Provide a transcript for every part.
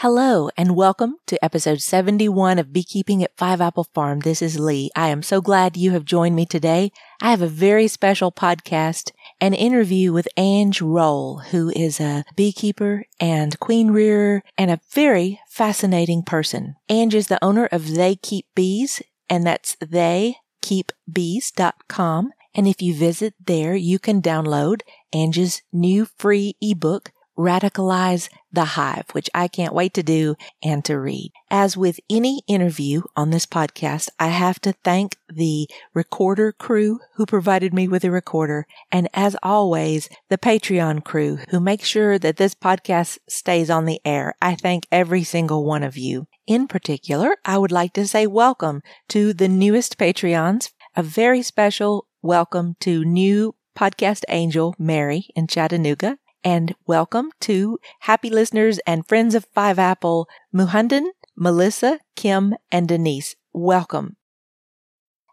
Hello and welcome to episode 71 of Beekeeping at Five Apple Farm. This is Lee. I am so glad you have joined me today. I have a very special podcast, an interview with Ange Roll, who is a beekeeper and queen rearer and a very fascinating person. Ange is the owner of They Keep Bees, and that's theykeepbees.com. And if you visit there, you can download Ange's new free ebook, Radicalize the Hive, which I can't wait to do and to read. As with any interview on this podcast, I have to thank the recorder crew who provided me with a recorder. And as always, the Patreon crew who make sure that this podcast stays on the air. I thank every single one of you. In particular, I would like to say welcome to the newest Patreons, a very special welcome to new podcast angel Mary in Chattanooga and welcome to happy listeners and friends of Five Apple, Muhundan, Melissa, Kim, and Denise. Welcome.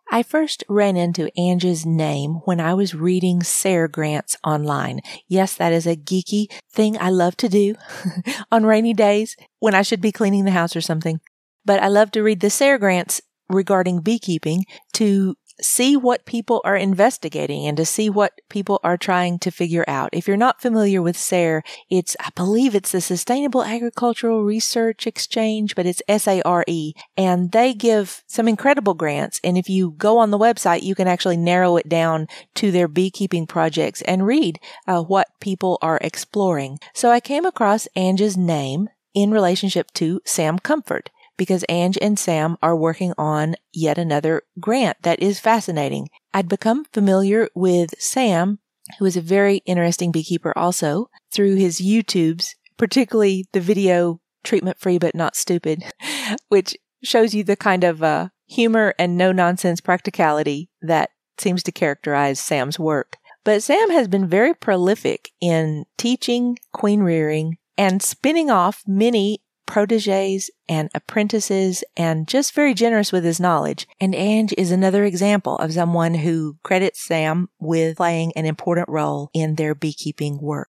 I first ran into Ange's name when I was reading SARE grants online. Yes, that is a geeky thing I love to do on rainy days when I should be cleaning the house or something. But I love to read the SARE grants regarding beekeeping to see what people are investigating and to see what people are trying to figure out. If you're not familiar with SARE, it's, I believe it's the Sustainable Agricultural Research Exchange, but it's S-A-R-E and they give some incredible grants. And if you go on the website, you can actually narrow it down to their beekeeping projects and read uh, what people are exploring. So I came across Ange's name in relationship to Sam Comfort because Ange and Sam are working on yet another grant that is fascinating. I'd become familiar with Sam, who is a very interesting beekeeper also, through his YouTubes, particularly the video treatment free but not stupid, which shows you the kind of uh, humor and no nonsense practicality that seems to characterize Sam's work. But Sam has been very prolific in teaching queen rearing and spinning off many proteges and apprentices and just very generous with his knowledge. And Ange is another example of someone who credits Sam with playing an important role in their beekeeping work.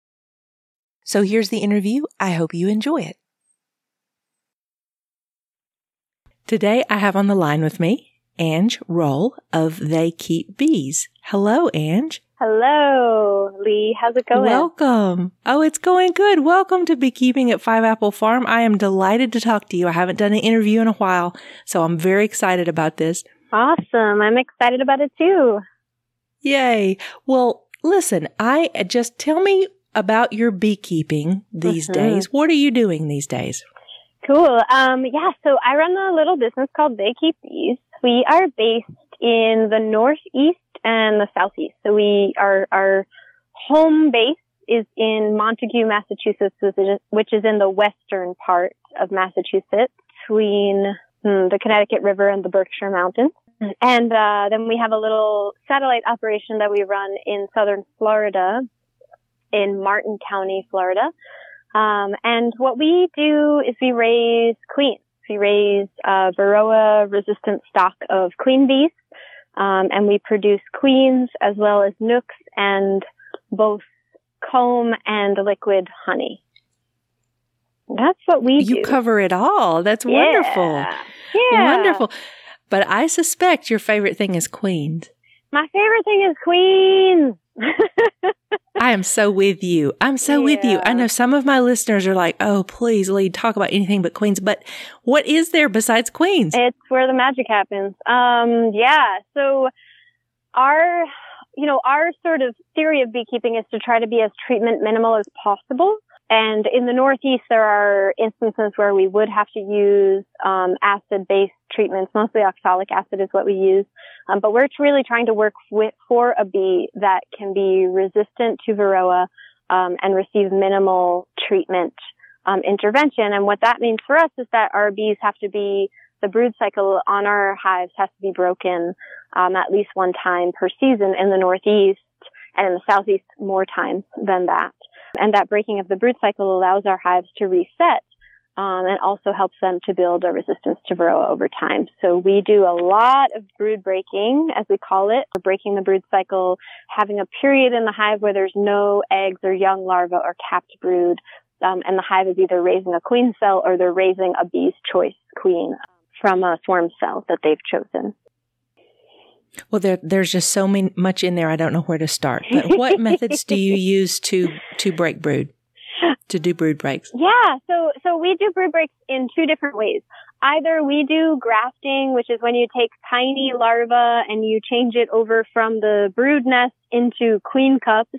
So here's the interview. I hope you enjoy it. Today I have on the line with me Ange Roll of They Keep Bees. Hello, Ange. Hello, Lee. How's it going? Welcome. Oh, it's going good. Welcome to Beekeeping at Five Apple Farm. I am delighted to talk to you. I haven't done an interview in a while, so I'm very excited about this. Awesome. I'm excited about it too. Yay. Well, listen, I just tell me about your beekeeping these mm-hmm. days. What are you doing these days? Cool. Um, yeah, so I run a little business called They Keep Bees. We are based in the Northeast and the southeast. So we our our home base is in Montague, Massachusetts, which is in the western part of Massachusetts, between hmm, the Connecticut River and the Berkshire Mountains. And uh, then we have a little satellite operation that we run in southern Florida, in Martin County, Florida. Um, and what we do is we raise queens. We raise a Varroa resistant stock of queen bees um, and we produce queens as well as nucs and both comb and liquid honey. That's what we you do. You cover it all. That's yeah. wonderful. Yeah. Wonderful. But I suspect your favorite thing is queens. My favorite thing is queens. I am so with you. I'm so yeah. with you. I know some of my listeners are like, oh, please, Lee, talk about anything but queens. But what is there besides queens? It's where the magic happens. Um, yeah. So our, you know, our sort of theory of beekeeping is to try to be as treatment minimal as possible. And in the Northeast, there are instances where we would have to use um, acid-based treatments. Mostly oxalic acid is what we use, um, but we're really trying to work with for a bee that can be resistant to Varroa um, and receive minimal treatment um, intervention. And what that means for us is that our bees have to be the brood cycle on our hives has to be broken um, at least one time per season in the Northeast and in the Southeast more times than that. And that breaking of the brood cycle allows our hives to reset um, and also helps them to build a resistance to varroa over time. So we do a lot of brood breaking, as we call it, for breaking the brood cycle, having a period in the hive where there's no eggs or young larvae or capped brood, um, and the hive is either raising a queen cell or they're raising a bee's choice queen from a swarm cell that they've chosen. Well, there, there's just so many, much in there. I don't know where to start. But what methods do you use to to break brood? To do brood breaks? Yeah, so so we do brood breaks in two different ways. Either we do grafting, which is when you take tiny larvae and you change it over from the brood nest into queen cups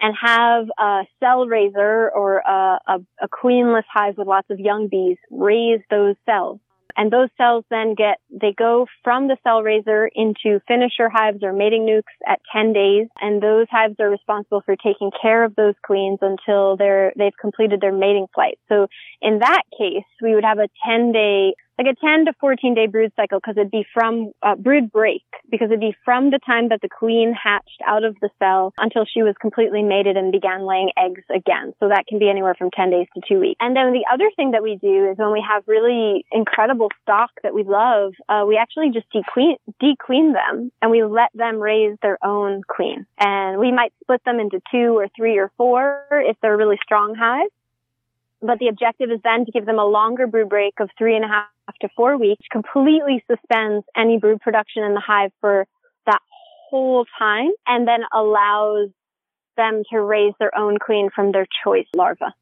and have a cell raiser or a, a, a queenless hive with lots of young bees raise those cells. And those cells then get, they go from the cell raiser into finisher hives or mating nukes at 10 days. And those hives are responsible for taking care of those queens until they're, they've completed their mating flight. So in that case, we would have a 10 day like a 10 to 14 day brood cycle because it'd be from uh, brood break because it'd be from the time that the queen hatched out of the cell until she was completely mated and began laying eggs again. So that can be anywhere from 10 days to two weeks. And then the other thing that we do is when we have really incredible stock that we love, uh, we actually just dequeen, dequeen them and we let them raise their own queen. And we might split them into two or three or four if they're really strong hives. But the objective is then to give them a longer brood break of three and a half to four weeks, completely suspends any brood production in the hive for that whole time and then allows them to raise their own queen from their choice larva.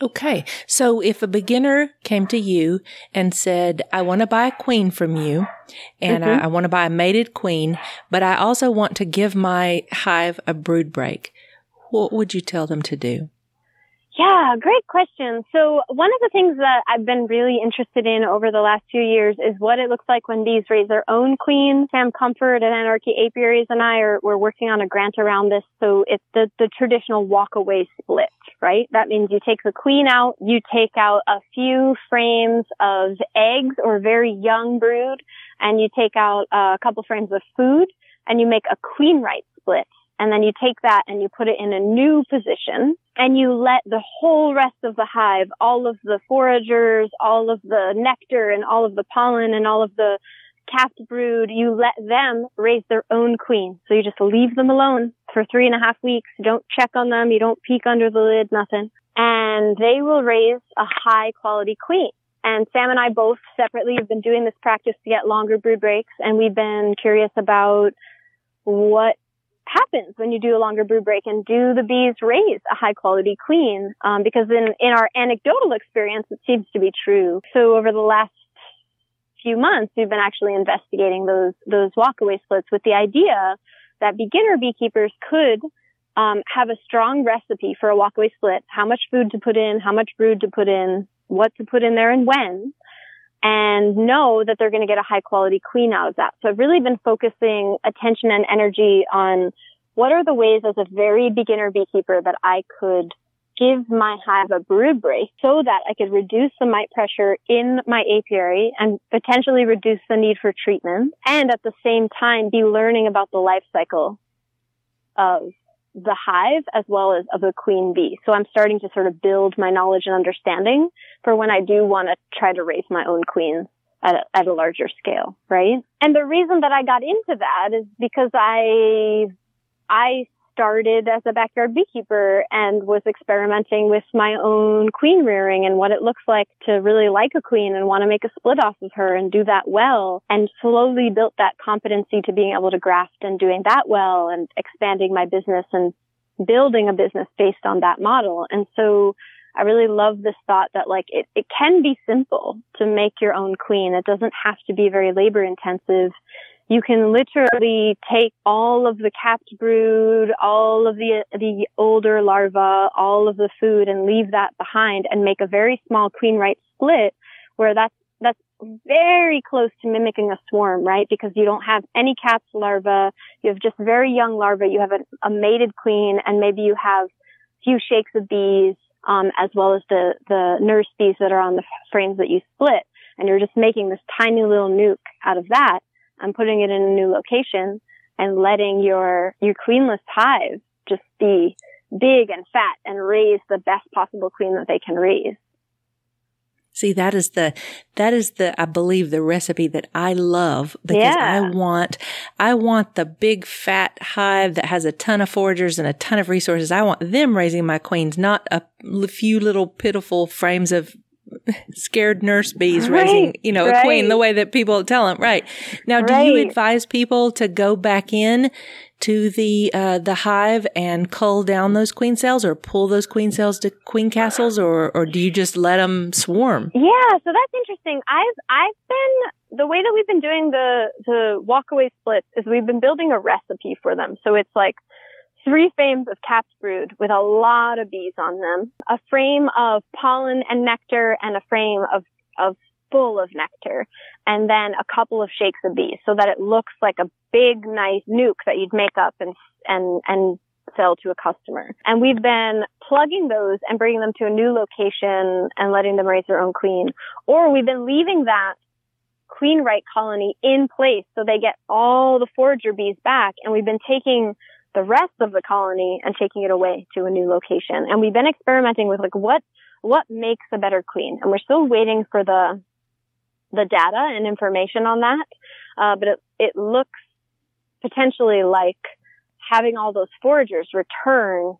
Okay. So if a beginner came to you and said, I want to buy a queen from you and mm-hmm. I, I want to buy a mated queen, but I also want to give my hive a brood break, what would you tell them to do? Yeah, great question. So one of the things that I've been really interested in over the last few years is what it looks like when bees raise their own queen. Sam Comfort at Anarchy Apiaries and I are we're working on a grant around this. So it's the, the traditional walk away split, right? That means you take the queen out, you take out a few frames of eggs or very young brood, and you take out uh, a couple frames of food, and you make a queen right split. And then you take that and you put it in a new position and you let the whole rest of the hive, all of the foragers, all of the nectar and all of the pollen and all of the capped brood, you let them raise their own queen. So you just leave them alone for three and a half weeks. You don't check on them. You don't peek under the lid, nothing. And they will raise a high quality queen. And Sam and I both separately have been doing this practice to get longer brood breaks. And we've been curious about what happens when you do a longer brood break and do the bees raise a high quality queen? Um, because in in our anecdotal experience it seems to be true. So over the last few months we've been actually investigating those those walkaway splits with the idea that beginner beekeepers could um, have a strong recipe for a walkaway split. How much food to put in how much brood to put in what to put in there and when and know that they're going to get a high quality queen out of that. So I've really been focusing attention and energy on what are the ways as a very beginner beekeeper that I could give my hive a brood break so that I could reduce the mite pressure in my apiary and potentially reduce the need for treatment and at the same time be learning about the life cycle of the hive as well as of the queen bee. So I'm starting to sort of build my knowledge and understanding for when I do want to try to raise my own queens at a, at a larger scale, right? And the reason that I got into that is because I, I started as a backyard beekeeper and was experimenting with my own queen rearing and what it looks like to really like a queen and want to make a split off of her and do that well and slowly built that competency to being able to graft and doing that well and expanding my business and building a business based on that model. And so I really love this thought that like it, it can be simple to make your own queen. It doesn't have to be very labor intensive. You can literally take all of the capped brood, all of the, the older larvae, all of the food and leave that behind and make a very small queen right split where that's, that's very close to mimicking a swarm, right? Because you don't have any capped larvae. You have just very young larvae. You have a, a mated queen and maybe you have a few shakes of bees um, as well as the the nurse bees that are on the frames that you split, and you're just making this tiny little nuke out of that and putting it in a new location and letting your your queenless hive just be big and fat and raise the best possible queen that they can raise. See, that is the, that is the, I believe the recipe that I love because yeah. I want, I want the big fat hive that has a ton of foragers and a ton of resources. I want them raising my queens, not a few little pitiful frames of scared nurse bees right, raising, you know, right. a queen the way that people tell them. Right. Now, do right. you advise people to go back in to the uh, the hive and cull down those queen cells, or pull those queen cells to queen castles, or or do you just let them swarm? Yeah, so that's interesting. I've I've been the way that we've been doing the the walkaway splits is we've been building a recipe for them. So it's like three frames of capped brood with a lot of bees on them, a frame of pollen and nectar, and a frame of of full of nectar and then a couple of shakes of bees so that it looks like a big, nice nuke that you'd make up and, and, and sell to a customer. And we've been plugging those and bringing them to a new location and letting them raise their own queen. Or we've been leaving that queen right colony in place so they get all the forager bees back. And we've been taking the rest of the colony and taking it away to a new location. And we've been experimenting with like what, what makes a better queen? And we're still waiting for the, the data and information on that. Uh, but it, it looks potentially like having all those foragers return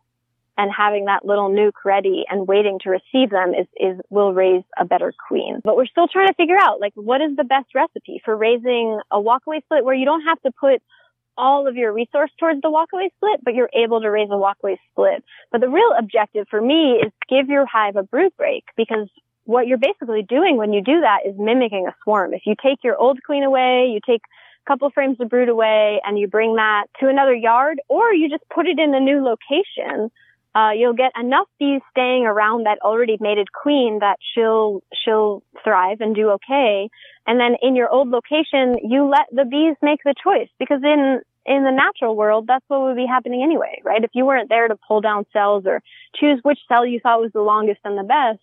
and having that little nuc ready and waiting to receive them is, is, will raise a better queen. But we're still trying to figure out, like, what is the best recipe for raising a walkaway split where you don't have to put all of your resource towards the walkaway split, but you're able to raise a walkaway split. But the real objective for me is give your hive a brood break because what you're basically doing when you do that is mimicking a swarm. If you take your old queen away, you take a couple frames of brood away and you bring that to another yard or you just put it in a new location, uh, you'll get enough bees staying around that already mated queen that she'll, she'll thrive and do okay. And then in your old location, you let the bees make the choice because in, in the natural world, that's what would be happening anyway, right? If you weren't there to pull down cells or choose which cell you thought was the longest and the best,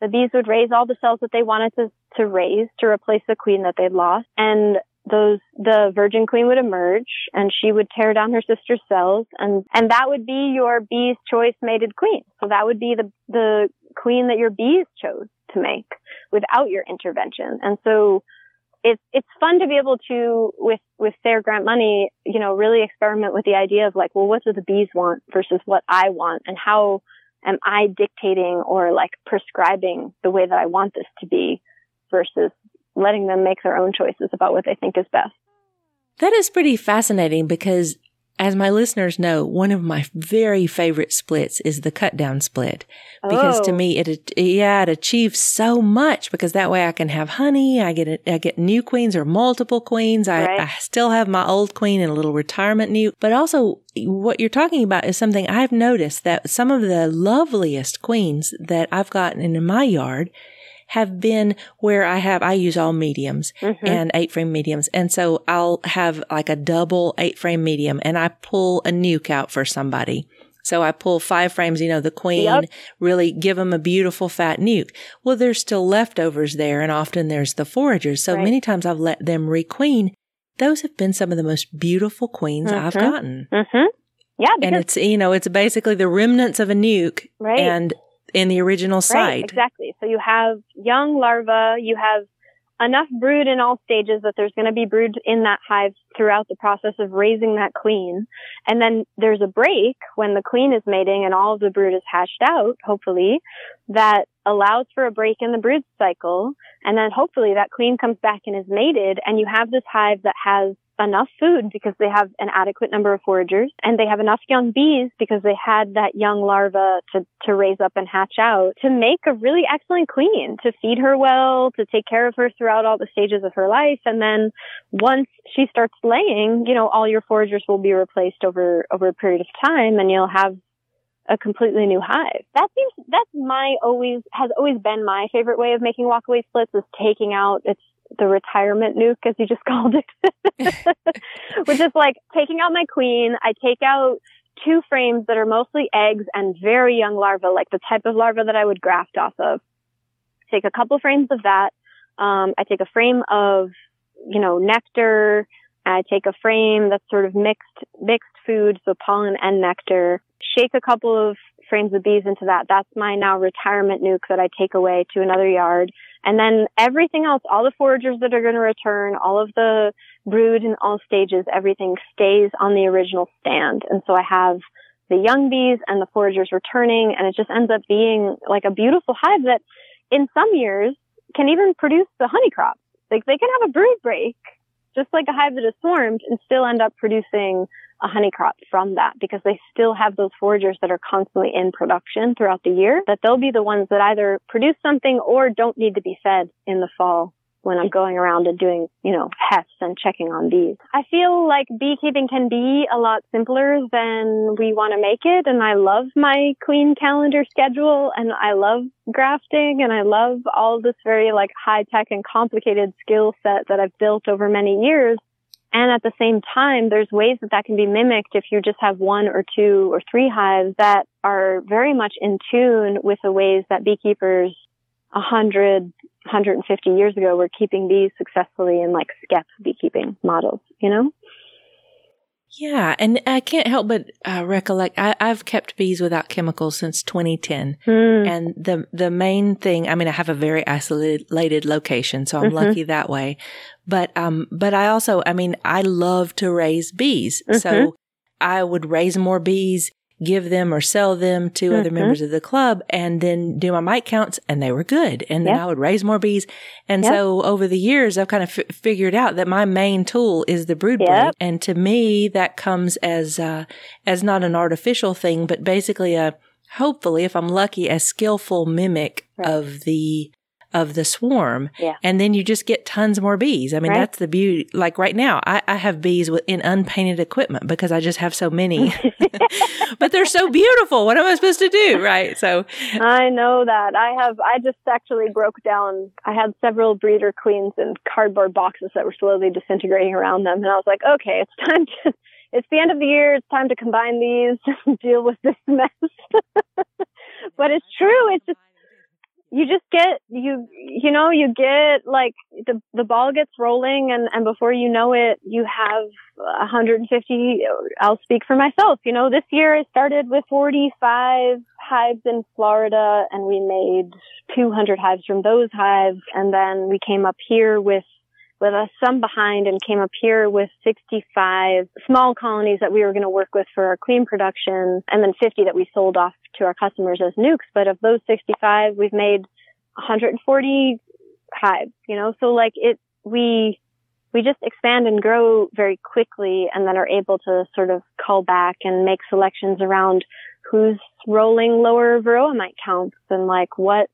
the bees would raise all the cells that they wanted to, to raise to replace the queen that they'd lost. And those, the virgin queen would emerge and she would tear down her sister's cells and, and that would be your bee's choice mated queen. So that would be the, the queen that your bees chose to make without your intervention. And so it's, it's fun to be able to, with, with SARE grant money, you know, really experiment with the idea of like, well, what do the bees want versus what I want and how, am I dictating or like prescribing the way that I want this to be versus letting them make their own choices about what they think is best. That is pretty fascinating because as my listeners know, one of my very favorite splits is the cut down split because oh. to me it yeah it achieves so much because that way I can have honey, I get a, I get new queens or multiple queens. I, right. I still have my old queen in a little retirement new, but also what you're talking about is something I've noticed that some of the loveliest queens that I've gotten in my yard have been where I have, I use all mediums mm-hmm. and eight frame mediums. And so I'll have like a double eight frame medium and I pull a nuke out for somebody. So I pull five frames, you know, the queen, yep. really give them a beautiful fat nuke. Well, there's still leftovers there and often there's the foragers. So right. many times I've let them requeen. Those have been some of the most beautiful queens mm-hmm. I've gotten. Mm-hmm. Yeah. and it's, you know, it's basically the remnants of a nuke, Right. And in the original site. Right, exactly. So you have young larvae, you have enough brood in all stages that there's going to be brood in that hive throughout the process of raising that queen. And then there's a break when the queen is mating and all of the brood is hatched out, hopefully, that allows for a break in the brood cycle. And then hopefully that queen comes back and is mated and you have this hive that has enough food because they have an adequate number of foragers and they have enough young bees because they had that young larva to, to raise up and hatch out to make a really excellent queen, to feed her well, to take care of her throughout all the stages of her life. And then once she starts laying, you know, all your foragers will be replaced over, over a period of time and you'll have a completely new hive. That seems, that's my always, has always been my favorite way of making walkaway splits is taking out, it's the retirement nuke, as you just called it, which is like taking out my queen. I take out two frames that are mostly eggs and very young larvae, like the type of larva that I would graft off of. Take a couple frames of that. Um, I take a frame of, you know, nectar. I take a frame that's sort of mixed, mixed food, so pollen and nectar. Shake a couple of frames of bees into that. That's my now retirement nuke that I take away to another yard. And then everything else, all the foragers that are going to return, all of the brood in all stages, everything stays on the original stand. And so I have the young bees and the foragers returning and it just ends up being like a beautiful hive that in some years can even produce the honey crop. Like they can have a brood break, just like a hive that is swarmed and still end up producing a honey crop from that because they still have those foragers that are constantly in production throughout the year that they'll be the ones that either produce something or don't need to be fed in the fall when I'm going around and doing, you know, hefts and checking on bees. I feel like beekeeping can be a lot simpler than we want to make it. And I love my queen calendar schedule and I love grafting and I love all this very like high tech and complicated skill set that I've built over many years. And at the same time, there's ways that that can be mimicked if you just have one or two or three hives that are very much in tune with the ways that beekeepers 100, 150 years ago were keeping bees successfully in like skep beekeeping models, you know? Yeah, and I can't help but uh, recollect. I, have kept bees without chemicals since 2010, mm. and the the main thing. I mean, I have a very isolated location, so I'm mm-hmm. lucky that way. But um, but I also, I mean, I love to raise bees, mm-hmm. so I would raise more bees give them or sell them to mm-hmm. other members of the club and then do my mite counts and they were good. And then I would raise more bees. And yep. so over the years, I've kind of f- figured out that my main tool is the brood yep. And to me, that comes as, uh, as not an artificial thing, but basically a, hopefully, if I'm lucky, a skillful mimic right. of the of the swarm. Yeah. And then you just get tons more bees. I mean, right. that's the beauty. Like right now, I, I have bees with, in unpainted equipment because I just have so many, but they're so beautiful. What am I supposed to do? Right. So I know that I have, I just actually broke down. I had several breeder queens in cardboard boxes that were slowly disintegrating around them. And I was like, okay, it's time to, it's the end of the year. It's time to combine these and deal with this mess. but it's true. It's just, you just get you you know you get like the the ball gets rolling and and before you know it you have 150 I'll speak for myself you know this year I started with 45 hives in Florida and we made 200 hives from those hives and then we came up here with with us some behind and came up here with 65 small colonies that we were going to work with for our queen production and then 50 that we sold off to our customers as nukes. But of those 65, we've made 140 hives, you know, so like it, we, we just expand and grow very quickly and then are able to sort of call back and make selections around who's rolling lower varroa mite counts and like what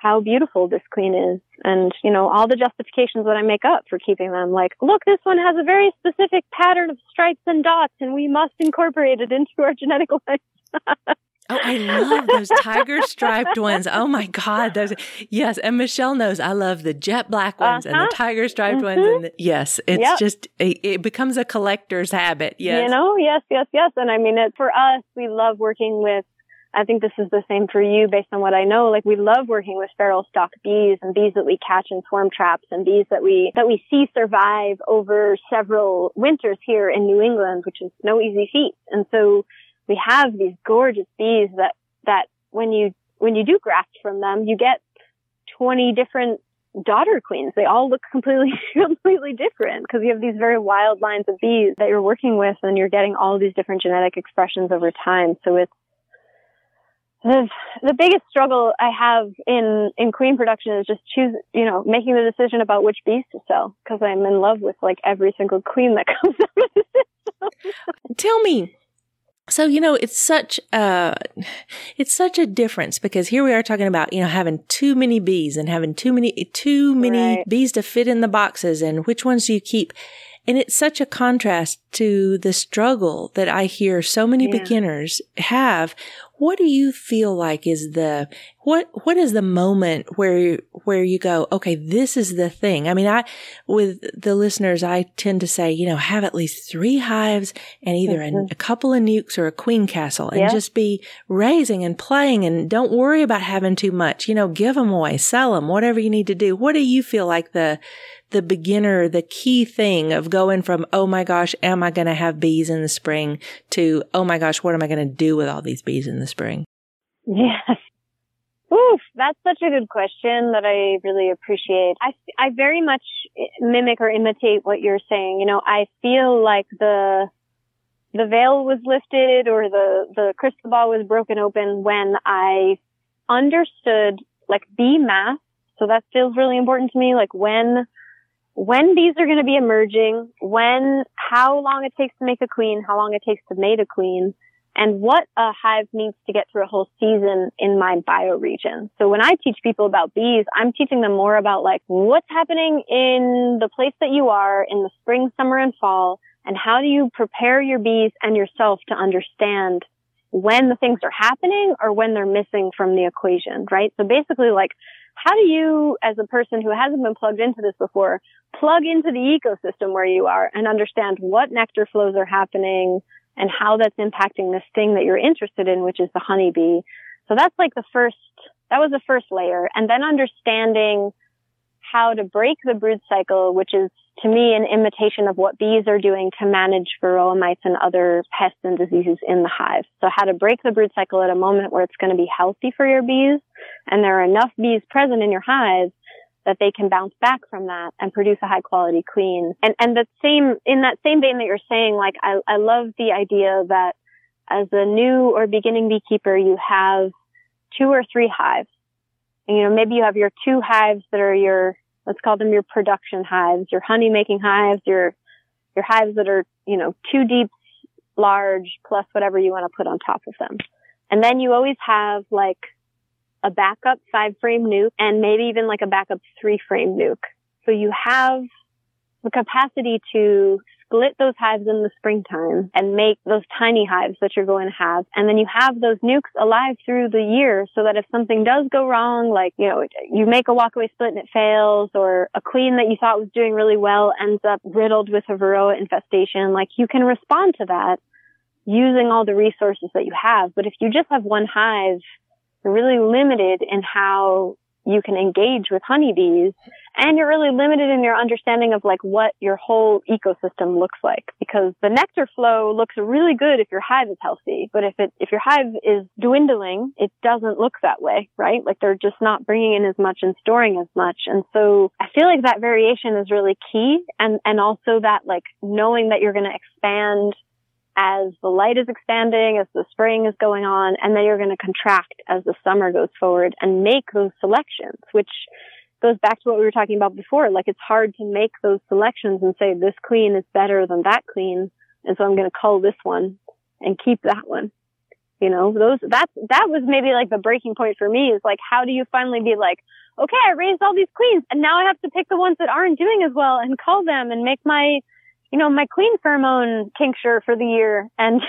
how beautiful this queen is and you know all the justifications that i make up for keeping them like look this one has a very specific pattern of stripes and dots and we must incorporate it into our genetic line Oh, I love those tiger striped ones. Oh my God. Those, yes. And Michelle knows I love the jet black ones uh-huh. and the uh-huh. tiger striped mm-hmm. ones. And the, yes, it's yep. just, it, it, becomes a collector's habit. Yes. You know, yes, yes, yes. And I mean, it, for us, we love working with I think this is the same for you based on what I know. Like we love working with feral stock bees and bees that we catch in swarm traps and bees that we, that we see survive over several winters here in New England, which is no easy feat. And so we have these gorgeous bees that, that when you, when you do graft from them, you get 20 different daughter queens. They all look completely, completely different because you have these very wild lines of bees that you're working with and you're getting all these different genetic expressions over time. So it's, the, the biggest struggle I have in, in queen production is just choose, you know, making the decision about which bees to sell because I'm in love with like every single queen that comes out of the system. Tell me, so, you know, it's such a, it's such a difference because here we are talking about, you know, having too many bees and having too many, too many right. bees to fit in the boxes and which ones do you keep? And it's such a contrast to the struggle that I hear so many yeah. beginners have what do you feel like is the what what is the moment where where you go okay this is the thing i mean i with the listeners i tend to say you know have at least three hives and either mm-hmm. a, a, couple of nukes or a queen castle and yeah. just be raising and playing and don't worry about having too much you know give them away sell them whatever you need to do what do you feel like the the beginner, the key thing of going from, oh my gosh, am I going to have bees in the spring to, oh my gosh, what am I going to do with all these bees in the spring? Yes. Oof, that's such a good question that I really appreciate. I, I very much mimic or imitate what you're saying. You know, I feel like the, the veil was lifted or the, the crystal ball was broken open when I understood like bee math. So that feels really important to me. Like when, when bees are going to be emerging, when, how long it takes to make a queen, how long it takes to mate a queen and what a hive needs to get through a whole season in my bioregion. So when I teach people about bees, I'm teaching them more about like what's happening in the place that you are in the spring, summer, and fall, and how do you prepare your bees and yourself to understand when the things are happening or when they're missing from the equation, right? So basically like, how do you, as a person who hasn't been plugged into this before, plug into the ecosystem where you are and understand what nectar flows are happening, and how that's impacting this thing that you're interested in, which is the honeybee. So that's like the first, that was the first layer. And then understanding how to break the brood cycle, which is to me an imitation of what bees are doing to manage varroa mites and other pests and diseases in the hive. So how to break the brood cycle at a moment where it's going to be healthy for your bees and there are enough bees present in your hive that they can bounce back from that and produce a high quality queen. And, and the same, in that same vein that you're saying, like, I, I love the idea that as a new or beginning beekeeper, you have two or three hives. And, you know, maybe you have your two hives that are your, let's call them your production hives, your honey making hives, your, your hives that are, you know, two deep, large, plus whatever you want to put on top of them. And then you always have like a backup five frame nuke and maybe even like a backup three frame nuke. So you have the capacity to split those hives in the springtime and make those tiny hives that you're going to have. And then you have those nucs alive through the year so that if something does go wrong, like, you know, you make a walkaway split and it fails or a queen that you thought was doing really well ends up riddled with a varroa infestation, like you can respond to that using all the resources that you have. But if you just have one hive you're really limited in how you can engage with honeybees and you're really limited in your understanding of like what your whole ecosystem looks like because the nectar flow looks really good if your hive is healthy but if it if your hive is dwindling it doesn't look that way right? Like they're just not bringing in as much and storing as much. And so i feel like that variation is really key and and also that like knowing that you're going to expand as the light is expanding, as the spring is going on, and then you're going to contract as the summer goes forward and make those selections, which goes back to what we were talking about before. Like it's hard to make those selections and say this queen is better than that queen. And so I'm going to cull this one and keep that one. You know, those, that's, that was maybe like the breaking point for me is like, how do you finally be like, okay, I raised all these queens and now I have to pick the ones that aren't doing as well and cull them and make my, you know, my queen pheromone tincture for the year. And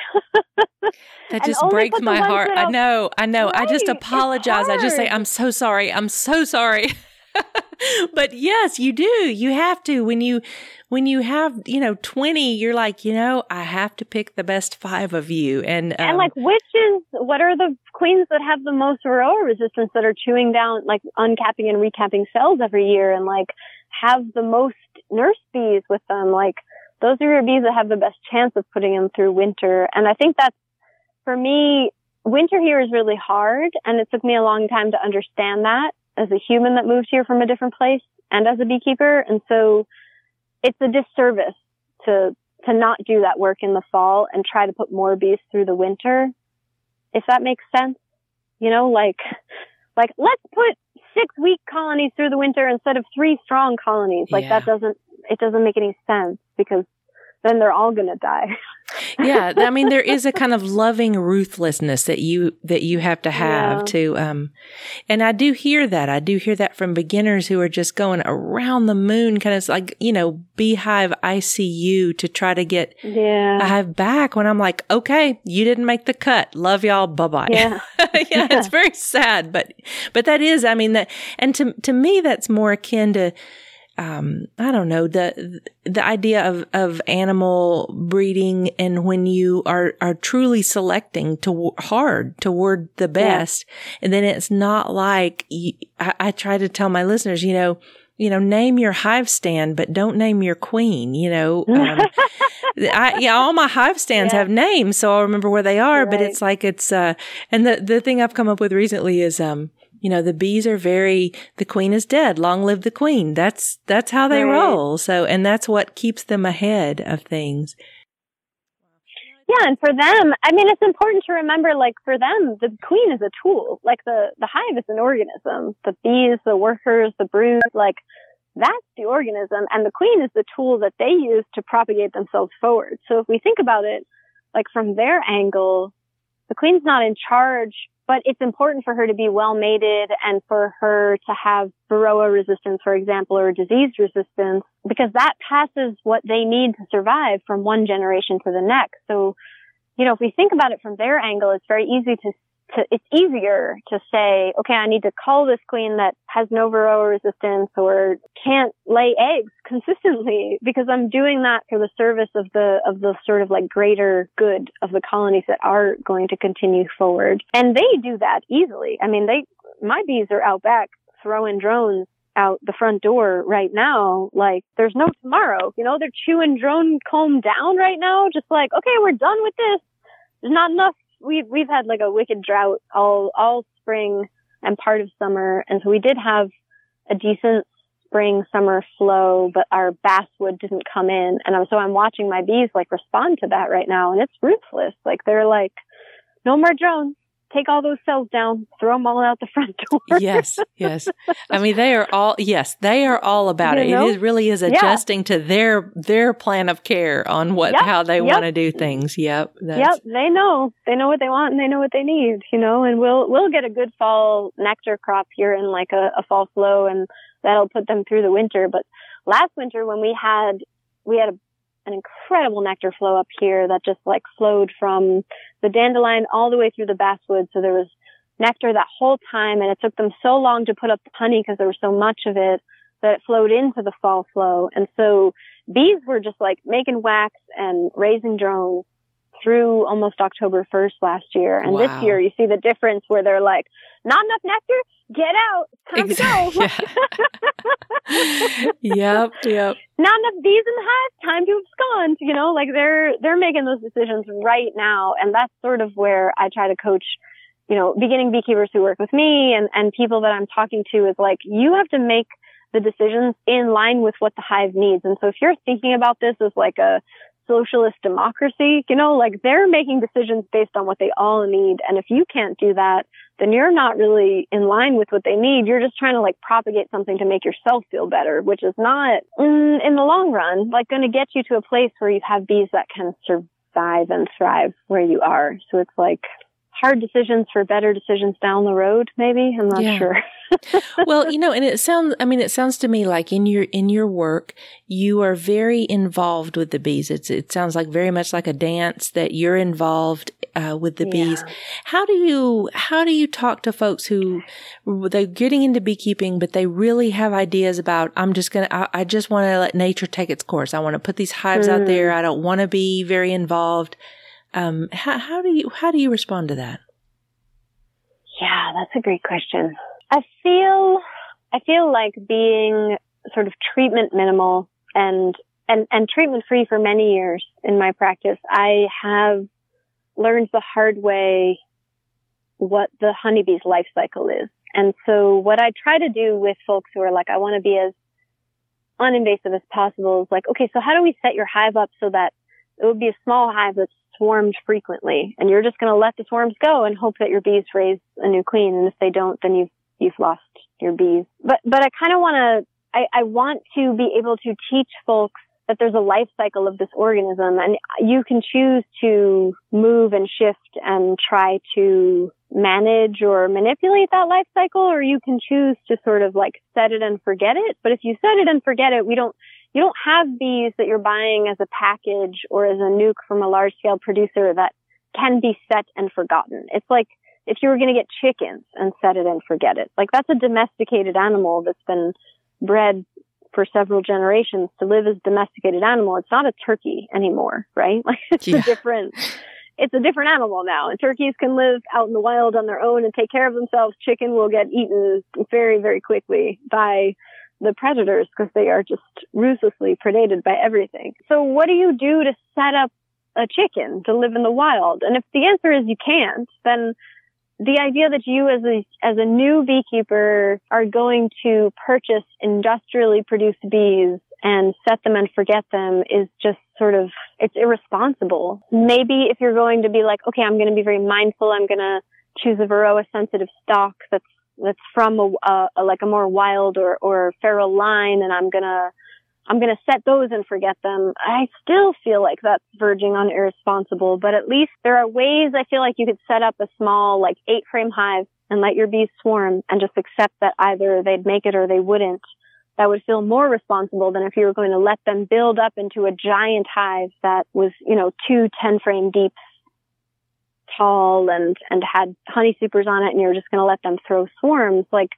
that just and breaks my heart. I know, I know. Right, I just apologize. I just say, I'm so sorry. I'm so sorry. but yes, you do. You have to when you when you have you know twenty. You're like you know I have to pick the best five of you, and um, and like which is what are the queens that have the most varroa resistance that are chewing down like uncapping and recapping cells every year, and like have the most nurse bees with them, like those are your bees that have the best chance of putting them through winter. And I think that's, for me, winter here is really hard. And it took me a long time to understand that as a human that moved here from a different place and as a beekeeper. And so it's a disservice to, to not do that work in the fall and try to put more bees through the winter. If that makes sense, you know, like, like let's put six weak colonies through the winter instead of three strong colonies. Like yeah. that doesn't, it doesn't make any sense because then they're all going to die. yeah, I mean there is a kind of loving ruthlessness that you that you have to have yeah. to um and I do hear that. I do hear that from beginners who are just going around the moon kind of like, you know, beehive ICU to try to get yeah. a hive back when I'm like, "Okay, you didn't make the cut. Love y'all. Bye-bye." Yeah. yeah, yeah, it's very sad, but but that is I mean that and to to me that's more akin to um, I don't know, the, the idea of, of animal breeding and when you are, are truly selecting to hard toward the best. Yeah. And then it's not like you, I, I try to tell my listeners, you know, you know, name your hive stand, but don't name your queen. You know, um, I, yeah, all my hive stands yeah. have names, so I'll remember where they are. Right. But it's like it's, uh, and the the thing I've come up with recently is, um, you know, the bees are very, the queen is dead. Long live the queen. That's, that's how they right. roll. So, and that's what keeps them ahead of things. Yeah, and for them, I mean, it's important to remember, like, for them, the queen is a tool. Like, the, the hive is an organism. The bees, the workers, the brood, like, that's the organism. And the queen is the tool that they use to propagate themselves forward. So if we think about it, like, from their angle, the queen's not in charge but it's important for her to be well mated and for her to have varroa resistance, for example, or disease resistance, because that passes what they need to survive from one generation to the next. So, you know, if we think about it from their angle, it's very easy to to, it's easier to say, okay, I need to call this queen that has no varroa resistance or can't lay eggs consistently because I'm doing that for the service of the, of the sort of like greater good of the colonies that are going to continue forward. And they do that easily. I mean, they, my bees are out back throwing drones out the front door right now. Like there's no tomorrow, you know, they're chewing drone comb down right now. Just like, okay, we're done with this. There's not enough we've we've had like a wicked drought all all spring and part of summer, and so we did have a decent spring summer flow, but our basswood didn't come in, and so I'm watching my bees like respond to that right now, and it's ruthless. Like they're like, no more drones, take all those cells down, throw them all out the front door. yes, yes. I mean, they are all yes, they are all about you it. Know? It is, really is adjusting yeah. to their their plan of care on what yep, how they yep. want to do things. Yep. Yep. They know they know what they want and they know what they need. You know, and we'll we'll get a good fall nectar crop here in like a, a fall flow, and that'll put them through the winter. But last winter when we had we had a an incredible nectar flow up here that just like flowed from the dandelion all the way through the basswood. So there was nectar that whole time and it took them so long to put up the honey because there was so much of it that it flowed into the fall flow. And so bees were just like making wax and raising drones through almost October 1st last year. And wow. this year you see the difference where they're like, not enough nectar? Get out. Time exactly. to go. yep, yep. Not enough bees in the hive. Time to abscond. You know, like they're, they're making those decisions right now. And that's sort of where I try to coach, you know, beginning beekeepers who work with me and, and people that I'm talking to is like, you have to make the decisions in line with what the hive needs. And so if you're thinking about this as like a socialist democracy, you know, like they're making decisions based on what they all need. And if you can't do that, then you're not really in line with what they need. You're just trying to like propagate something to make yourself feel better, which is not mm, in the long run, like going to get you to a place where you have bees that can survive and thrive where you are. So it's like, hard decisions for better decisions down the road maybe i'm not yeah. sure well you know and it sounds i mean it sounds to me like in your in your work you are very involved with the bees it's it sounds like very much like a dance that you're involved uh, with the yeah. bees how do you how do you talk to folks who they're getting into beekeeping but they really have ideas about i'm just gonna i, I just want to let nature take its course i want to put these hives mm. out there mm. i don't want to be very involved um, how, how do you how do you respond to that? Yeah, that's a great question. I feel I feel like being sort of treatment minimal and and and treatment free for many years in my practice. I have learned the hard way what the honeybee's life cycle is. And so what I try to do with folks who are like, I want to be as uninvasive as possible is like, okay, so how do we set your hive up so that it would be a small hive that swarmed frequently and you're just going to let the swarms go and hope that your bees raise a new queen. And if they don't, then you've, you've lost your bees. But, but I kind of want to, I, I want to be able to teach folks that there's a life cycle of this organism and you can choose to move and shift and try to manage or manipulate that life cycle or you can choose to sort of like set it and forget it. But if you set it and forget it, we don't, you don't have bees that you're buying as a package or as a nuke from a large scale producer that can be set and forgotten. It's like if you were going to get chickens and set it and forget it. Like that's a domesticated animal that's been bred for several generations to live as a domesticated animal. It's not a turkey anymore, right? Like it's yeah. a different, it's a different animal now. And turkeys can live out in the wild on their own and take care of themselves. Chicken will get eaten very, very quickly by the predators because they are just ruthlessly predated by everything. So what do you do to set up a chicken to live in the wild? And if the answer is you can't, then the idea that you as a as a new beekeeper are going to purchase industrially produced bees and set them and forget them is just sort of it's irresponsible. Maybe if you're going to be like, okay, I'm going to be very mindful, I'm going to choose a varroa sensitive stock that's that's from a, a, like a more wild or or feral line, and I'm gonna I'm to set those and forget them. I still feel like that's verging on irresponsible, but at least there are ways I feel like you could set up a small, like eight frame hive and let your bees swarm and just accept that either they'd make it or they wouldn't. That would feel more responsible than if you were going to let them build up into a giant hive that was, you know, two 10 frame deeps tall and, and had honey supers on it and you're just going to let them throw swarms. Like,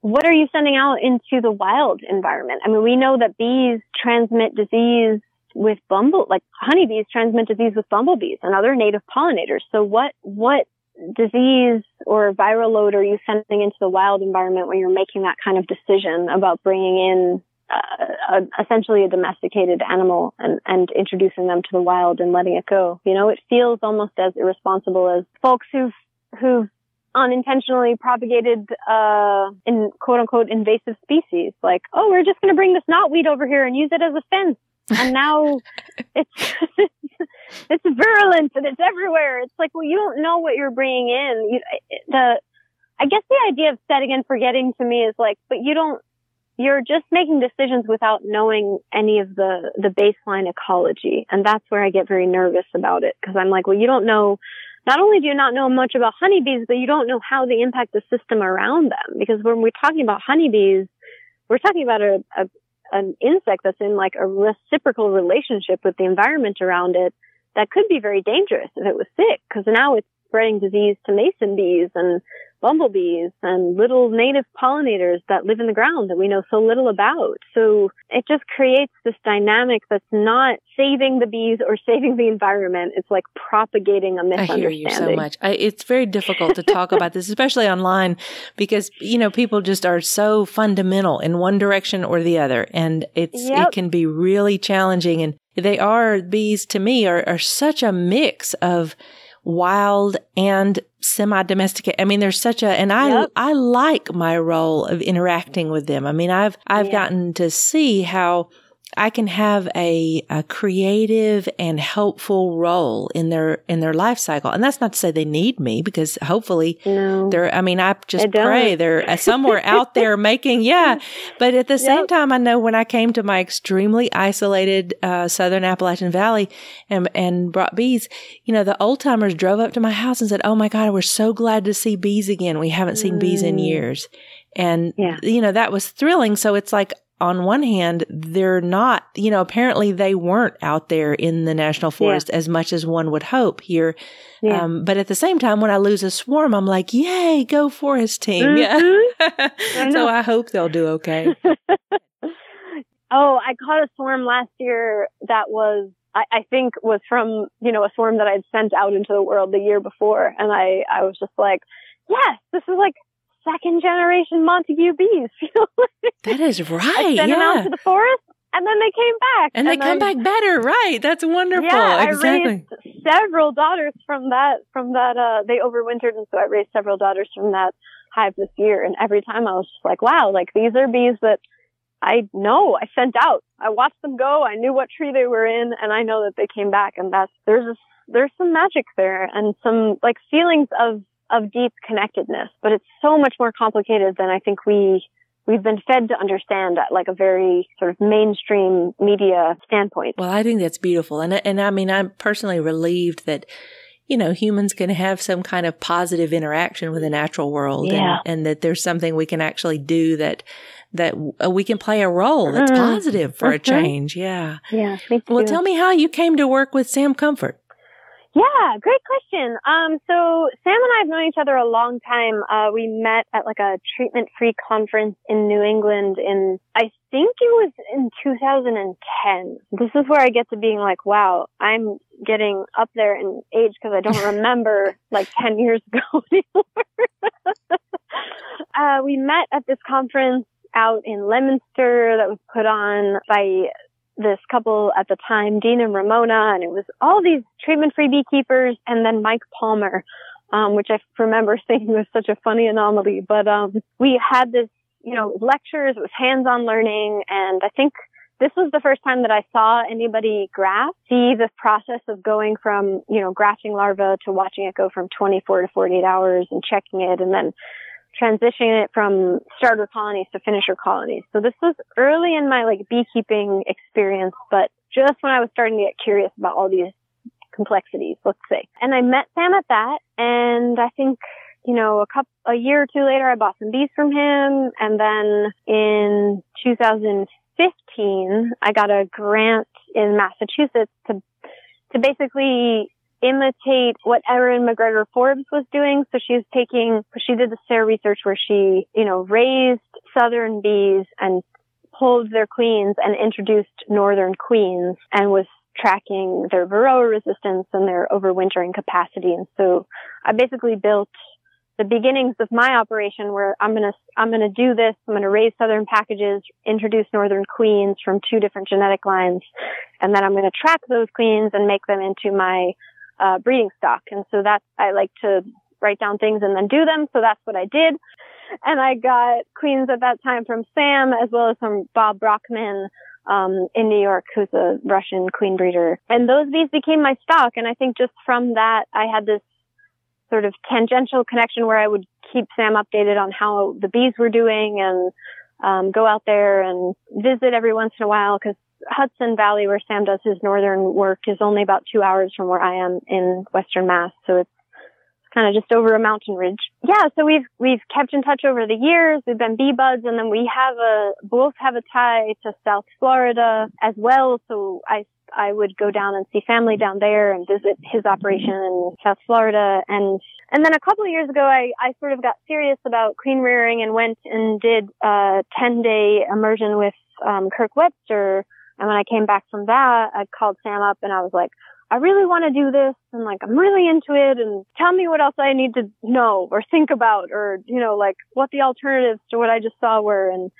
what are you sending out into the wild environment? I mean, we know that bees transmit disease with bumble, like honeybees transmit disease with bumblebees and other native pollinators. So what, what disease or viral load are you sending into the wild environment when you're making that kind of decision about bringing in uh, a, essentially a domesticated animal and, and introducing them to the wild and letting it go? You know, it feels almost as irresponsible as folks who've who've unintentionally propagated uh in quote unquote invasive species. Like oh we're just going to bring this knotweed over here and use it as a fence. And now it's it's virulent and it's everywhere. It's like well you don't know what you're bringing in. You, the i guess the idea of setting and forgetting to me is like but you don't you're just making decisions without knowing any of the the baseline ecology and that's where i get very nervous about it because i'm like well you don't know not only do you not know much about honeybees, but you don't know how they impact the system around them. Because when we're talking about honeybees, we're talking about a, a an insect that's in like a reciprocal relationship with the environment around it that could be very dangerous if it was sick. Because now it's spreading disease to mason bees and bumblebees and little native pollinators that live in the ground that we know so little about. So it just creates this dynamic that's not saving the bees or saving the environment. It's like propagating a misunderstanding. I hear you so much. I, it's very difficult to talk about this, especially online, because you know people just are so fundamental in one direction or the other, and it's yep. it can be really challenging. And they are bees to me are are such a mix of wild and semi-domesticated. I mean, there's such a, and I, yep. I like my role of interacting with them. I mean, I've, I've yeah. gotten to see how I can have a, a creative and helpful role in their in their life cycle. And that's not to say they need me because hopefully no. they're I mean I just pray they're uh, somewhere out there making yeah. But at the yep. same time I know when I came to my extremely isolated uh, southern Appalachian Valley and and brought bees, you know, the old timers drove up to my house and said, "Oh my god, we're so glad to see bees again. We haven't seen mm. bees in mm. years." And, yeah. you know, that was thrilling. So it's like, on one hand, they're not, you know, apparently they weren't out there in the national forest yeah. as much as one would hope here. Yeah. Um, but at the same time, when I lose a swarm, I'm like, yay, go forest team. Mm-hmm. Yeah. I so I hope they'll do okay. oh, I caught a swarm last year that was, I, I think was from, you know, a swarm that I'd sent out into the world the year before. And I, I was just like, yes, this is like second generation Montague bees. that is right. I sent yeah. them out to the forest and then they came back. And, and they then, come back better, right? That's wonderful. Yeah, exactly. I raised several daughters from that, from that, uh, they overwintered and so I raised several daughters from that hive this year. And every time I was just like, wow, like these are bees that I know I sent out. I watched them go. I knew what tree they were in and I know that they came back and that's, there's a, there's some magic there and some like feelings of of deep connectedness, but it's so much more complicated than I think we we've been fed to understand at like a very sort of mainstream media standpoint. Well, I think that's beautiful. And and I mean I'm personally relieved that you know, humans can have some kind of positive interaction with the natural world yeah. and, and that there's something we can actually do that that we can play a role that's mm-hmm. positive for mm-hmm. a change. Yeah. Yeah. Well, tell me how you came to work with Sam Comfort. Yeah, great question. Um, so Sam and I have known each other a long time. Uh, we met at like a treatment free conference in New England in, I think it was in 2010. This is where I get to being like, wow, I'm getting up there in age because I don't remember like 10 years ago anymore. uh, we met at this conference out in Leominster that was put on by this couple at the time, Dean and Ramona, and it was all these treatment-free beekeepers and then Mike Palmer, um, which I remember thinking was such a funny anomaly. But um, we had this, you know, lectures, it was hands-on learning, and I think this was the first time that I saw anybody graft, see the process of going from, you know, grafting larva to watching it go from 24 to 48 hours and checking it and then transitioning it from starter colonies to finisher colonies. So this was early in my like beekeeping experience, but just when I was starting to get curious about all these complexities, let's say. And I met Sam at that and I think you know, a couple, a year or two later, I bought some bees from him. And then in 2015, I got a grant in Massachusetts to, to basically imitate what Erin MacGregor Forbes was doing. So she was taking, she did the SARE research where she, you know, raised southern bees and pulled their queens and introduced northern queens and was tracking their varroa resistance and their overwintering capacity. And so I basically built the beginnings of my operation where I'm going to, I'm going to do this. I'm going to raise southern packages, introduce northern queens from two different genetic lines. And then I'm going to track those queens and make them into my uh, breeding stock. And so that's, I like to write down things and then do them. So that's what I did. And I got queens at that time from Sam as well as from Bob Brachmann, um, in New York, who's a Russian queen breeder. And those bees became my stock. And I think just from that, I had this sort of tangential connection where I would keep Sam updated on how the bees were doing and, um, go out there and visit every once in a while because Hudson Valley, where Sam does his northern work, is only about two hours from where I am in Western Mass. So it's kind of just over a mountain ridge. Yeah, so we've we've kept in touch over the years. We've been bee buds, and then we have a both have a tie to South Florida as well. So I I would go down and see family down there and visit his operation in South Florida. And, and then a couple of years ago, I, I sort of got serious about queen rearing and went and did a 10 day immersion with, um, Kirk Webster and when I came back from that, I called Sam up and I was like, I really want to do this. And like I'm really into it and tell me what else I need to know or think about or you know like what the alternatives to what I just saw were. And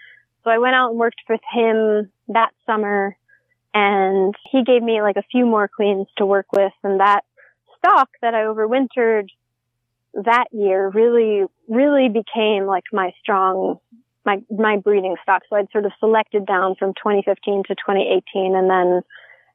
so I went out and worked with him that summer and he gave me like a few more queens to work with. And that stock that I overwintered that year really really became like my strong my my breeding stock. So I'd sort of selected down from 2015 to 2018, and then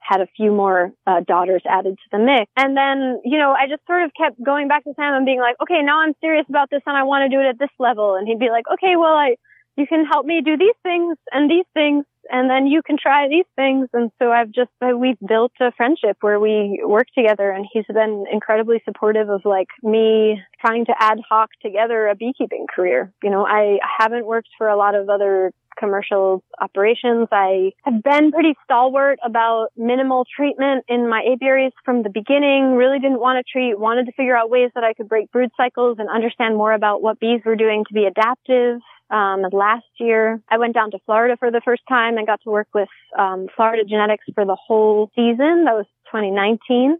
had a few more uh, daughters added to the mix. And then, you know, I just sort of kept going back to Sam and being like, okay, now I'm serious about this and I want to do it at this level. And he'd be like, okay, well, I, you can help me do these things and these things and then you can try these things. And so I've just, uh, we've built a friendship where we work together and he's been incredibly supportive of like me trying to ad hoc together a beekeeping career. You know, I haven't worked for a lot of other commercial operations. I have been pretty stalwart about minimal treatment in my apiaries from the beginning. Really didn't want to treat, wanted to figure out ways that I could break brood cycles and understand more about what bees were doing to be adaptive. Um, last year, I went down to Florida for the first time and got to work with um, Florida Genetics for the whole season. That was 2019.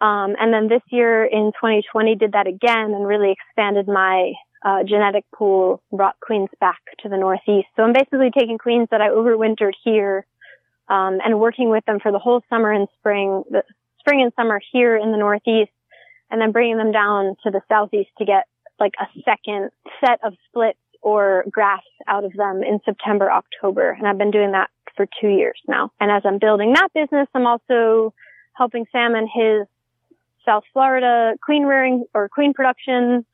Um, and then this year in 2020 did that again and really expanded my uh, genetic pool, brought queens back to the Northeast. So I'm basically taking queens that I overwintered here um, and working with them for the whole summer and spring, the spring and summer here in the Northeast, and then bringing them down to the Southeast to get like a second set of splits or grafts out of them in September, October. And I've been doing that for two years now. And as I'm building that business, I'm also helping Sam and his South Florida queen rearing or queen production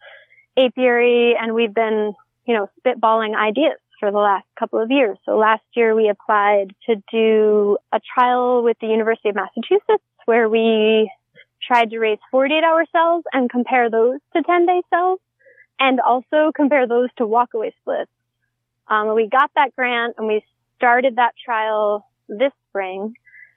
apiary. And we've been, you know, spitballing ideas for the last couple of years. So last year we applied to do a trial with the University of Massachusetts where we tried to raise 48 hour cells and compare those to 10 day cells and also compare those to walkaway splits. Um, we got that grant and we started that trial this spring.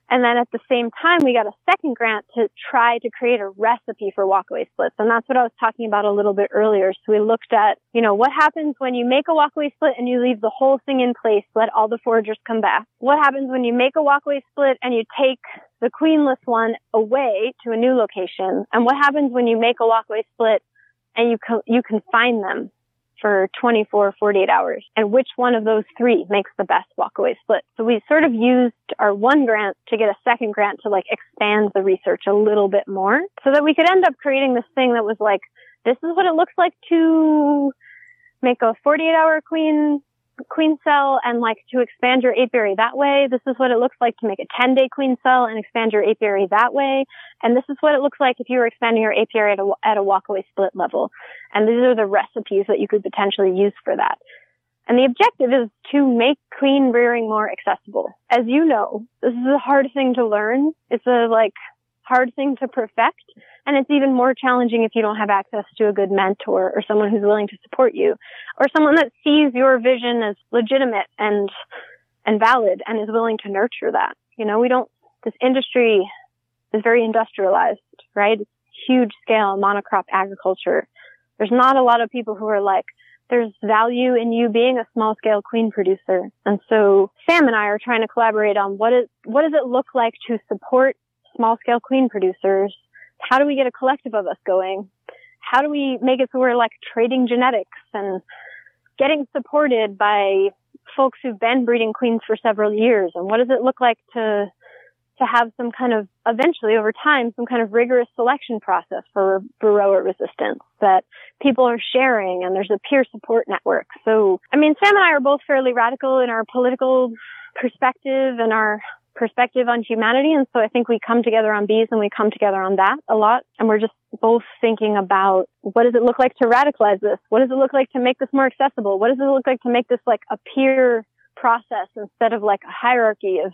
And then at the same time, we got a second grant to try to create a recipe for walkaway splits. And that's what I was talking about a little bit earlier. So we looked at, you know, what happens when you make a walkaway split and you leave the whole thing in place, let all the foragers come back? What happens when you make a walkaway split and you take the queenless one away to a new location? And what happens when you make a walkaway split and you can, you can find them for 24, 48 hours and which one of those three makes the best walkaway split. So we sort of used our one grant to get a second grant to like expand the research a little bit more so that we could end up creating this thing that was like, this is what it looks like to make a 48 hour queen queen cell and like to expand your apiary that way. This is what it looks like to make a 10 day queen cell and expand your apiary that way. And this is what it looks like if you were expanding your apiary at a, at a walkaway split level. And these are the recipes that you could potentially use for that. And the objective is to make queen rearing more accessible. As you know, this is a hard thing to learn. It's a like hard thing to perfect. And it's even more challenging if you don't have access to a good mentor or someone who's willing to support you or someone that sees your vision as legitimate and, and valid and is willing to nurture that. You know, we don't, this industry is very industrialized, right? It's huge scale monocrop agriculture. There's not a lot of people who are like, there's value in you being a small scale queen producer. And so Sam and I are trying to collaborate on what is, what does it look like to support small scale queen producers how do we get a collective of us going? How do we make it so we're like trading genetics and getting supported by folks who've been breeding queens for several years? And what does it look like to to have some kind of eventually over time some kind of rigorous selection process for varroa resistance that people are sharing and there's a peer support network. So I mean Sam and I are both fairly radical in our political perspective and our perspective on humanity. And so I think we come together on bees and we come together on that a lot. And we're just both thinking about what does it look like to radicalize this? What does it look like to make this more accessible? What does it look like to make this like a peer process instead of like a hierarchy of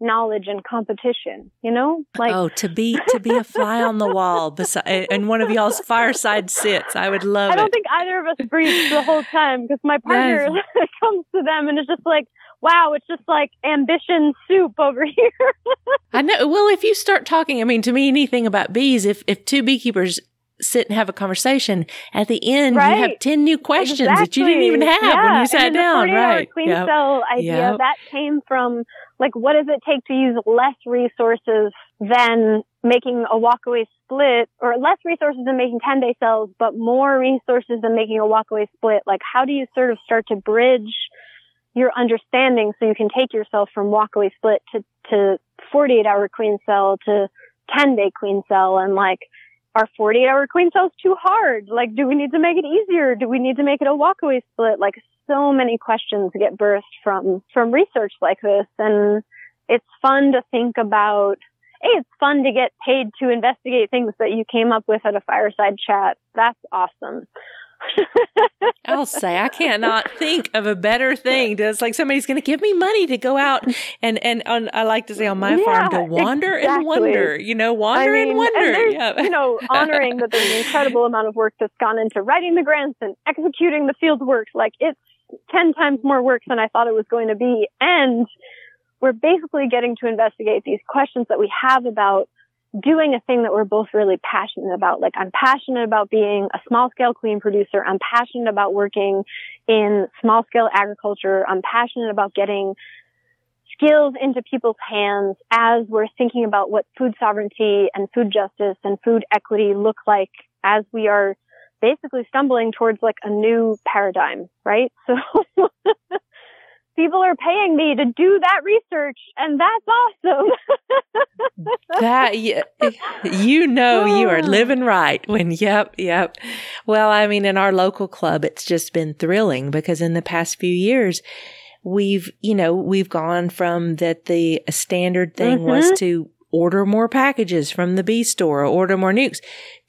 knowledge and competition you know like oh to be to be a fly on the wall beside and one of y'all's fireside sits i would love i don't it. think either of us breathes the whole time because my partner yes. comes to them and it's just like wow, it's just like ambition soup over here. I know. Well, if you start talking, I mean, to me, anything about bees, if, if two beekeepers sit and have a conversation, at the end, right. you have 10 new questions exactly. that you didn't even have yeah. when you sat and down. Right. Queen yep. cell idea, yep. that came from like, what does it take to use less resources than making a walkaway split or less resources than making 10 day cells, but more resources than making a walkaway split? Like, how do you sort of start to bridge your understanding so you can take yourself from walkaway split to, to 48 hour queen cell to 10 day queen cell and like, are 48 hour queen cells too hard? Like, do we need to make it easier? Do we need to make it a walkaway split? Like, so many questions get birthed from, from research like this. And it's fun to think about, hey, it's fun to get paid to investigate things that you came up with at a fireside chat. That's awesome. I'll say I cannot think of a better thing. To, it's like somebody's going to give me money to go out and and on, I like to say on my yeah, farm to wander exactly. and wonder. You know, wander I mean, and wonder. And yeah. You know, honoring that there's an incredible amount of work that's gone into writing the grants and executing the field work. Like it's ten times more work than I thought it was going to be, and we're basically getting to investigate these questions that we have about doing a thing that we're both really passionate about. Like I'm passionate about being a small scale queen producer. I'm passionate about working in small scale agriculture. I'm passionate about getting skills into people's hands as we're thinking about what food sovereignty and food justice and food equity look like as we are basically stumbling towards like a new paradigm, right? So people are paying me to do that research and that's awesome. that you know you are living right when yep yep. Well, I mean in our local club it's just been thrilling because in the past few years we've you know we've gone from that the standard thing mm-hmm. was to order more packages from the bee store or order more nucs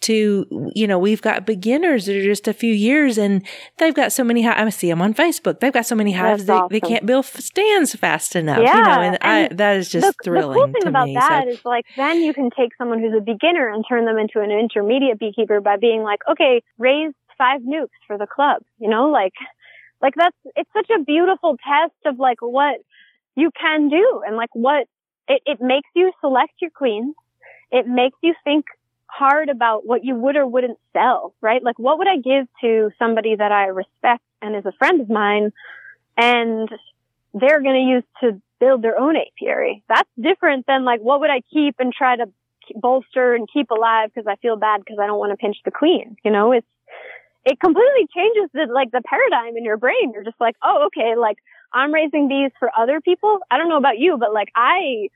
to, you know, we've got beginners that are just a few years and they've got so many, I see them on Facebook. They've got so many hives they, awesome. they can't build stands fast enough. Yeah. You know, and, and I, that is just the, thrilling. The cool thing about me, that so. is like then you can take someone who's a beginner and turn them into an intermediate beekeeper by being like, okay, raise five nucs for the club, you know, like, like that's, it's such a beautiful test of like what you can do and like what it, it makes you select your queens. It makes you think hard about what you would or wouldn't sell, right? Like what would I give to somebody that I respect and is a friend of mine and they're going to use to build their own apiary. That's different than like what would I keep and try to bolster and keep alive because I feel bad because I don't want to pinch the queen. You know, it's it completely changes the like the paradigm in your brain. You're just like, oh, okay, like I'm raising bees for other people. I don't know about you, but like I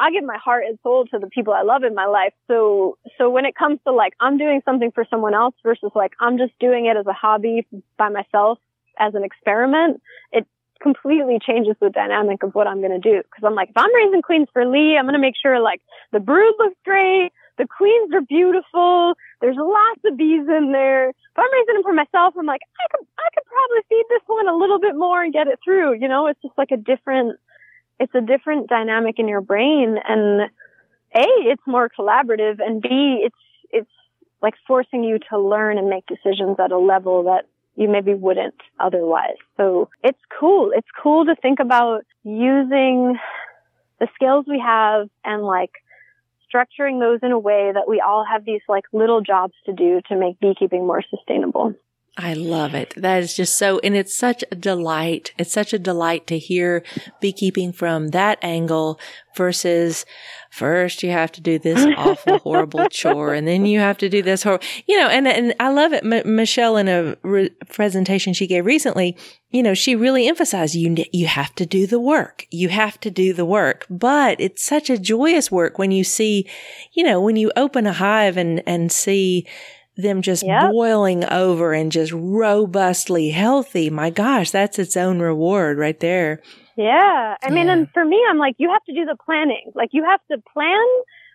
I give my heart and soul to the people I love in my life. So, so when it comes to like, I'm doing something for someone else versus like, I'm just doing it as a hobby by myself as an experiment, it completely changes the dynamic of what I'm going to do. Cause I'm like, if I'm raising queens for Lee, I'm going to make sure like the brood looks great. The queens are beautiful. There's lots of bees in there. If I'm raising them for myself, I'm like, I could, I could probably feed this one a little bit more and get it through. You know, it's just like a different, it's a different dynamic in your brain and A, it's more collaborative and B, it's, it's like forcing you to learn and make decisions at a level that you maybe wouldn't otherwise. So it's cool. It's cool to think about using the skills we have and like structuring those in a way that we all have these like little jobs to do to make beekeeping more sustainable. I love it. That is just so, and it's such a delight. It's such a delight to hear beekeeping from that angle versus first you have to do this awful, horrible chore and then you have to do this horrible, you know, and, and I love it. M- Michelle in a re- presentation she gave recently, you know, she really emphasized you, you have to do the work. You have to do the work, but it's such a joyous work when you see, you know, when you open a hive and, and see, them just yep. boiling over and just robustly healthy. My gosh, that's its own reward right there. Yeah. I mean, and for me, I'm like, you have to do the planning. Like you have to plan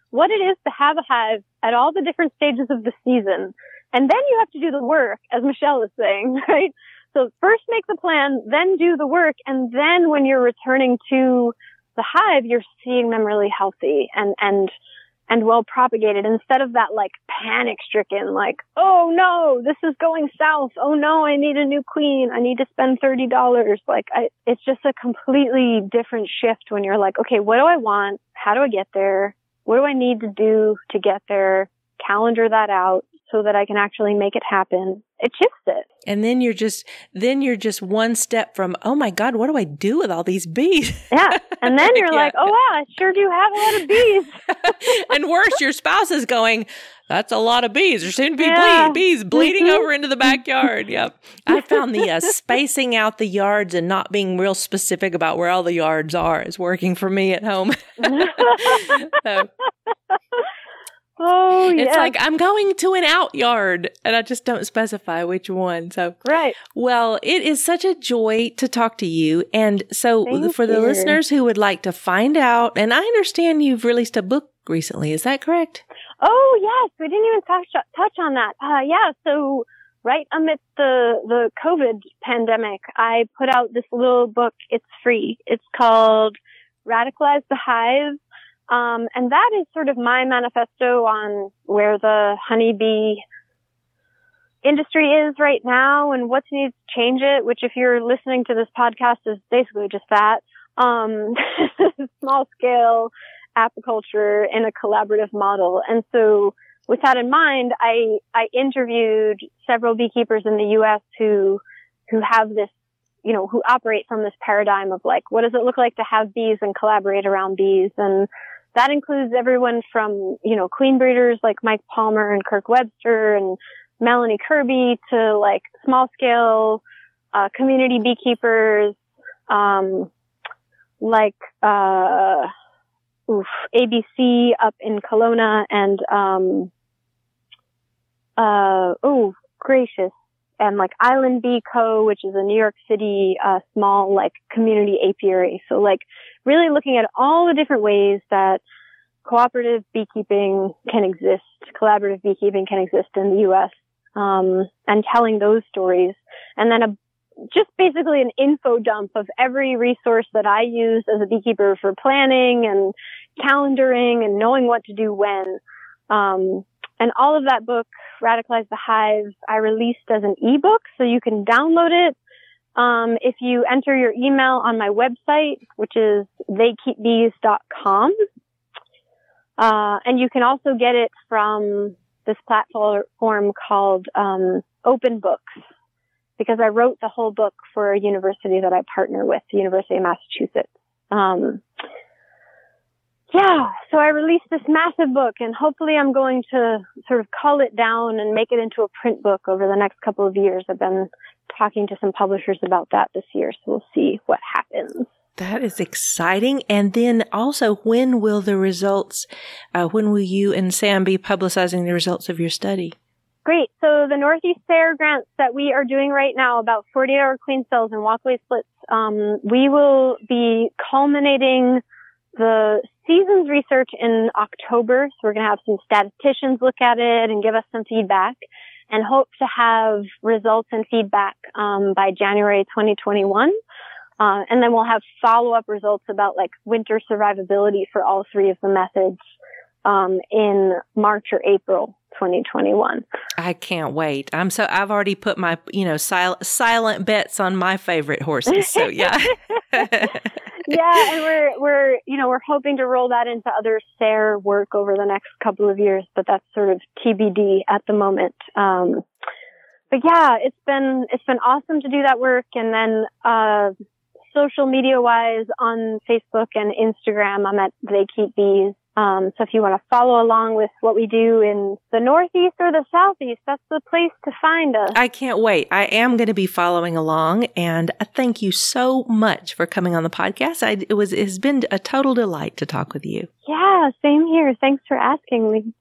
what it is to have a hive at all the different stages of the season. And then you have to do the work, as Michelle is saying, right? So first make the plan, then do the work. And then when you're returning to the hive, you're seeing them really healthy and, and and well propagated instead of that like panic stricken, like, oh no, this is going south. Oh no, I need a new queen. I need to spend $30. Like, I, it's just a completely different shift when you're like, okay, what do I want? How do I get there? What do I need to do to get there? Calendar that out so that I can actually make it happen. It shifts it. And then you're just, then you're just one step from, oh my God, what do I do with all these bees? Yeah. And then you're yeah. like, oh wow, I sure do have a lot of bees. and worse, your spouse is going, that's a lot of bees. There seem to be yeah. bees bleeding over into the backyard. Yep. I found the uh, spacing out the yards and not being real specific about where all the yards are is working for me at home. so. Oh, yeah. It's like I'm going to an out yard and I just don't specify which one. So, right. Well, it is such a joy to talk to you. And so Thank for the listeners who would like to find out, and I understand you've released a book recently. Is that correct? Oh, yes. We didn't even touch, touch on that. Uh, yeah. So right amidst the, the COVID pandemic, I put out this little book. It's free. It's called Radicalize the Hive um, and that is sort of my manifesto on where the honeybee industry is right now and what needs to change it, which if you're listening to this podcast is basically just that. Um, small scale apiculture in a collaborative model. And so with that in mind, I, I interviewed several beekeepers in the U.S. who, who have this, you know, who operate from this paradigm of like, what does it look like to have bees and collaborate around bees? And that includes everyone from, you know, queen breeders like Mike Palmer and Kirk Webster and Melanie Kirby to like small scale, uh, community beekeepers, um, like, uh, oof, ABC up in Kelowna and, um, uh, oh, gracious. And like Island Bee Co., which is a New York City, uh, small like community apiary. So like really looking at all the different ways that cooperative beekeeping can exist, collaborative beekeeping can exist in the U.S. Um, and telling those stories, and then a just basically an info dump of every resource that I use as a beekeeper for planning and calendaring and knowing what to do when. Um, and all of that book, Radicalize the Hive, I released as an ebook, so you can download it um, if you enter your email on my website, which is theykeepbees.com, uh, and you can also get it from this platform called um, Open Books, because I wrote the whole book for a university that I partner with, the University of Massachusetts. Um, yeah, so I released this massive book and hopefully I'm going to sort of cull it down and make it into a print book over the next couple of years. I've been talking to some publishers about that this year, so we'll see what happens. That is exciting. And then also, when will the results, uh, when will you and Sam be publicizing the results of your study? Great. So the Northeast SARE grants that we are doing right now about 48 hour queen cells and walkaway splits, um, we will be culminating the season's research in October. So we're going to have some statisticians look at it and give us some feedback and hope to have results and feedback um, by January 2021. Uh, and then we'll have follow-up results about like winter survivability for all three of the methods um, in March or April 2021. I can't wait. I'm so I've already put my you know sil- silent bets on my favorite horses. So yeah. yeah, and we're we're you know we're hoping to roll that into other SARE work over the next couple of years, but that's sort of TBD at the moment. Um, but yeah, it's been it's been awesome to do that work, and then uh, social media wise on Facebook and Instagram, I'm at They Keep Bees. Um, so if you want to follow along with what we do in the Northeast or the Southeast, that's the place to find us. I can't wait. I am going to be following along and thank you so much for coming on the podcast. I, it was, it has been a total delight to talk with you. Yeah, same here. Thanks for asking me.